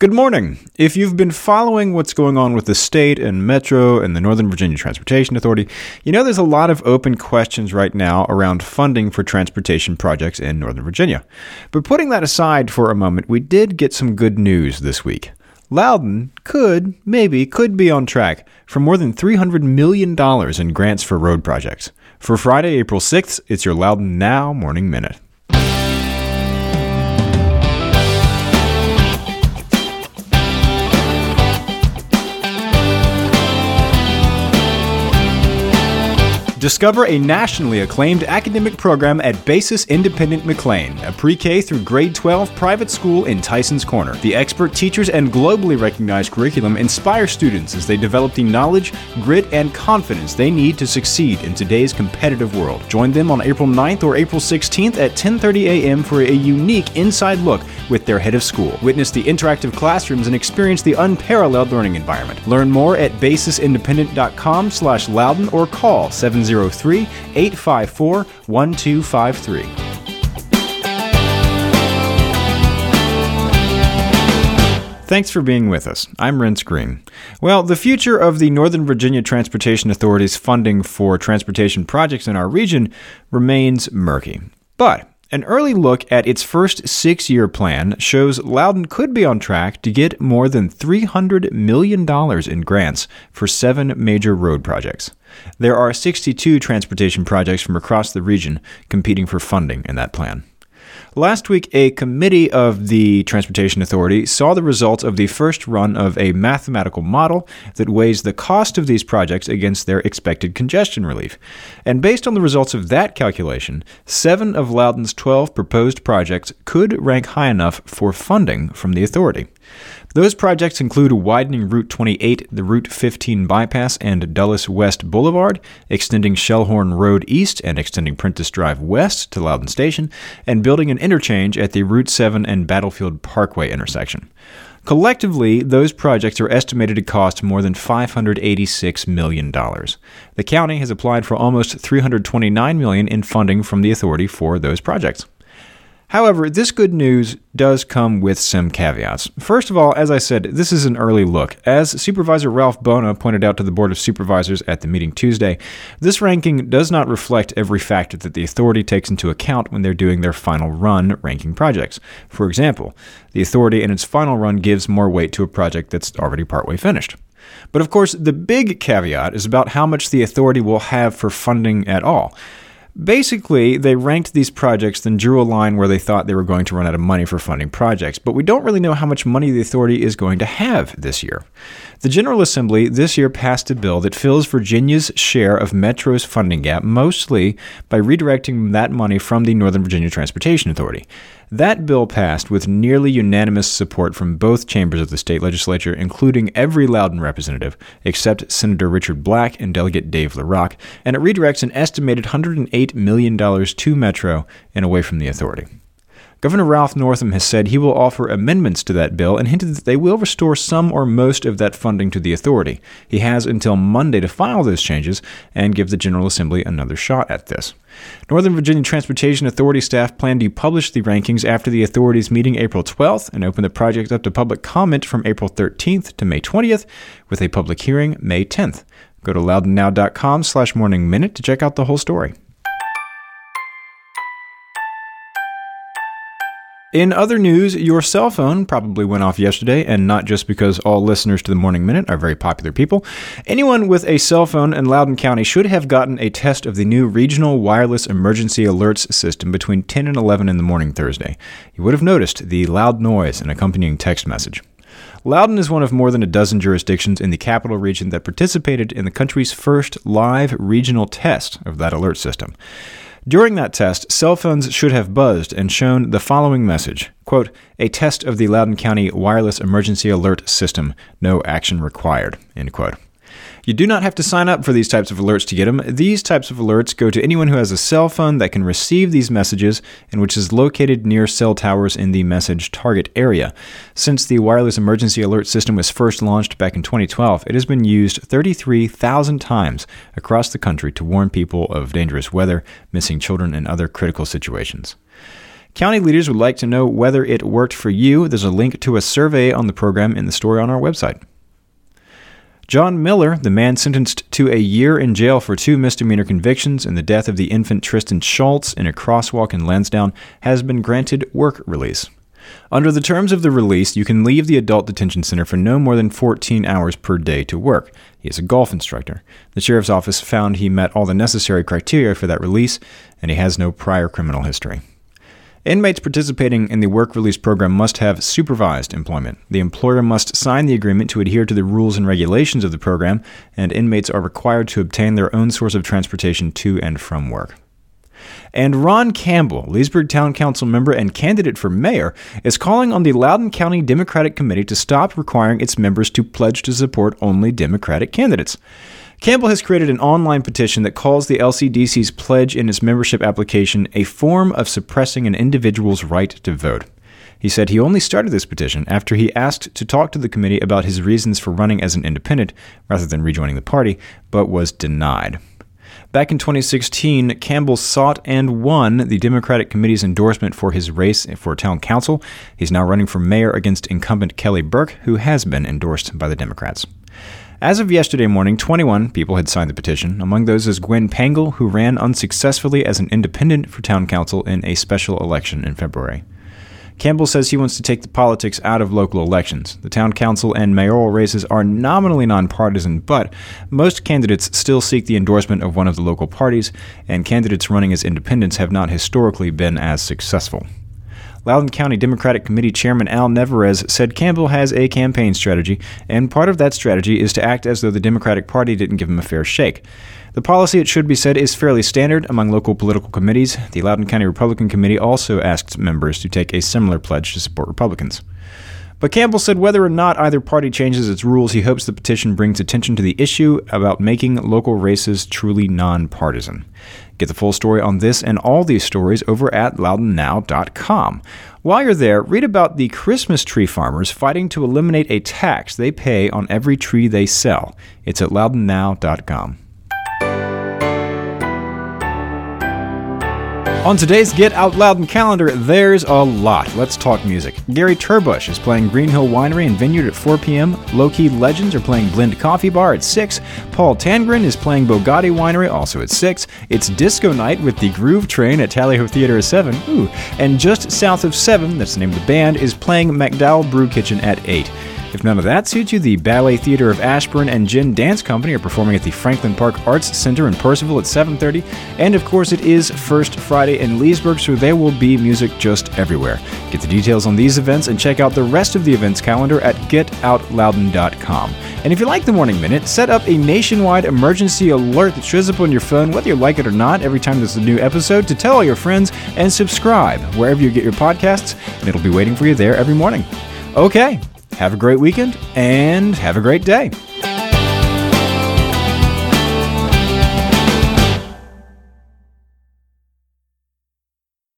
Good morning. If you've been following what's going on with the state and Metro and the Northern Virginia Transportation Authority, you know there's a lot of open questions right now around funding for transportation projects in Northern Virginia. But putting that aside for a moment, we did get some good news this week. Loudoun could, maybe, could be on track for more than $300 million in grants for road projects. For Friday, April 6th, it's your Loudoun Now Morning Minute. Discover a nationally acclaimed academic program at Basis Independent McLean, a pre K through grade 12 private school in Tyson's Corner. The expert teachers and globally recognized curriculum inspire students as they develop the knowledge, grit, and confidence they need to succeed in today's competitive world. Join them on April 9th or April 16th at 10:30 a.m. for a unique inside look with their head of school. Witness the interactive classrooms and experience the unparalleled learning environment. Learn more at basisindependent.com/loudoun or call 70 703 854 1253. Thanks for being with us. I'm Renss Greene. Well, the future of the Northern Virginia Transportation Authority's funding for transportation projects in our region remains murky. But an early look at its first six year plan shows Loudoun could be on track to get more than $300 million in grants for seven major road projects. There are 62 transportation projects from across the region competing for funding in that plan. Last week, a committee of the Transportation Authority saw the results of the first run of a mathematical model that weighs the cost of these projects against their expected congestion relief. And based on the results of that calculation, seven of Loudoun's 12 proposed projects could rank high enough for funding from the authority. Those projects include widening Route 28, the Route 15 bypass, and Dulles West Boulevard, extending Shellhorn Road east and extending Prentice Drive west to Loudoun Station, and building an interchange at the Route 7 and Battlefield Parkway intersection. Collectively, those projects are estimated to cost more than $586 million. The county has applied for almost 329 million in funding from the authority for those projects. However, this good news does come with some caveats. First of all, as I said, this is an early look. As Supervisor Ralph Buona pointed out to the Board of Supervisors at the meeting Tuesday, this ranking does not reflect every factor that the authority takes into account when they're doing their final run ranking projects. For example, the authority in its final run gives more weight to a project that's already partway finished. But of course, the big caveat is about how much the authority will have for funding at all. Basically, they ranked these projects, then drew a line where they thought they were going to run out of money for funding projects, but we don't really know how much money the authority is going to have this year. The General Assembly this year passed a bill that fills Virginia's share of Metro's funding gap mostly by redirecting that money from the Northern Virginia Transportation Authority. That bill passed with nearly unanimous support from both chambers of the state legislature, including every Loudoun representative except Senator Richard Black and Delegate Dave LaRock, and it redirects an estimated $108 million to Metro and away from the authority. Governor Ralph Northam has said he will offer amendments to that bill and hinted that they will restore some or most of that funding to the authority. He has until Monday to file those changes and give the General Assembly another shot at this. Northern Virginia Transportation Authority staff plan to publish the rankings after the authority's meeting April 12th and open the project up to public comment from April 13th to May 20th, with a public hearing May 10th. Go to loudounnow.com slash morning minute to check out the whole story. In other news, your cell phone probably went off yesterday, and not just because all listeners to the Morning Minute are very popular people. Anyone with a cell phone in Loudoun County should have gotten a test of the new Regional Wireless Emergency Alerts system between 10 and 11 in the morning Thursday. You would have noticed the loud noise and accompanying text message. Loudoun is one of more than a dozen jurisdictions in the capital region that participated in the country's first live regional test of that alert system. During that test, cell phones should have buzzed and shown the following message. Quote, A test of the Loudoun County Wireless Emergency Alert System, no action required, end quote. You do not have to sign up for these types of alerts to get them. These types of alerts go to anyone who has a cell phone that can receive these messages and which is located near cell towers in the message target area. Since the wireless emergency alert system was first launched back in 2012, it has been used 33,000 times across the country to warn people of dangerous weather, missing children, and other critical situations. County leaders would like to know whether it worked for you. There's a link to a survey on the program in the story on our website. John Miller, the man sentenced to a year in jail for two misdemeanor convictions in the death of the infant Tristan Schultz in a crosswalk in Lansdowne, has been granted work release. Under the terms of the release, you can leave the adult detention center for no more than 14 hours per day to work. He is a golf instructor. The sheriff's office found he met all the necessary criteria for that release, and he has no prior criminal history. Inmates participating in the work release program must have supervised employment. The employer must sign the agreement to adhere to the rules and regulations of the program, and inmates are required to obtain their own source of transportation to and from work. And Ron Campbell, Leesburg Town Council member and candidate for mayor, is calling on the Loudoun County Democratic Committee to stop requiring its members to pledge to support only Democratic candidates. Campbell has created an online petition that calls the LCDC's pledge in its membership application a form of suppressing an individual's right to vote. He said he only started this petition after he asked to talk to the committee about his reasons for running as an independent rather than rejoining the party, but was denied. Back in 2016, Campbell sought and won the Democratic Committee's endorsement for his race for town council. He's now running for mayor against incumbent Kelly Burk, who has been endorsed by the Democrats. As of yesterday morning, 21 people had signed the petition. Among those is Gwen Pangle, who ran unsuccessfully as an independent for town council in a special election in February. Campbell says he wants to take the politics out of local elections. The town council and mayoral races are nominally nonpartisan, but most candidates still seek the endorsement of one of the local parties, and candidates running as independents have not historically been as successful. Loudoun County Democratic Committee Chairman Al Nevarez said Campbell has a campaign strategy, and part of that strategy is to act as though the Democratic Party didn't give him a fair shake. The policy, it should be said, is fairly standard among local political committees. The Loudoun County Republican Committee also asked members to take a similar pledge to support Republicans. But Campbell said whether or not either party changes its rules, he hopes the petition brings attention to the issue about making local races truly nonpartisan. Get the full story on this and all these stories over at loudounnow.com. While you're there, read about the Christmas tree farmers fighting to eliminate a tax they pay on every tree they sell. It's at loudounnow.com. On today's Get Out Loudoun calendar, there's a lot. Let's talk music. Gary Turbush is playing Green Hill Winery and Vineyard at 4 p.m. Low Key Legends are playing Blend Coffee Bar at 6. Paul Tangren is playing Bogati Winery also at 6. It's Disco Night with the Groove Train at Tally Ho Theater at 7. Ooh. And just south of 7, that's the name of the band, is playing McDowell Brew Kitchen at 8. If none of that suits you, the Ballet Theater of Ashburn and Gin Dance Company are performing at the Franklin Park Arts Center in Purcellville at 7:30, and of course it is First Friday in Leesburg, so there will be music just everywhere. Get the details on these events and check out the rest of the events calendar at getoutloudoun.com. And if you like the Morning Minute, set up a nationwide emergency alert that shows up on your phone, whether you like it or not, every time there's a new episode, to tell all your friends and subscribe wherever you get your podcasts, and it'll be waiting for you there every morning. Okay, have a great weekend and have a great day.